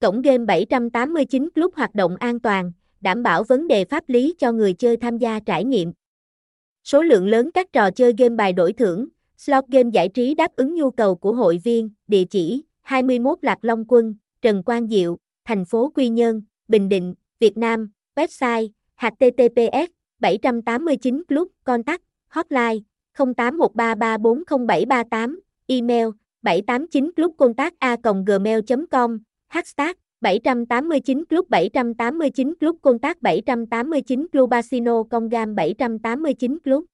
Cổng game 789 Club hoạt động an toàn, đảm bảo vấn đề pháp lý cho người chơi tham gia trải nghiệm. Số lượng lớn các trò chơi game bài đổi thưởng, slot game giải trí đáp ứng nhu cầu của hội viên, địa chỉ 21 Lạc Long Quân, Trần Quang Diệu, thành phố Quy Nhơn, Bình Định, Việt Nam, website https 789 club contact hotline 0813340738 email 789 club contact a gmail com hashtag 789 club 789 club contact 789 clubasino con gam 789 club.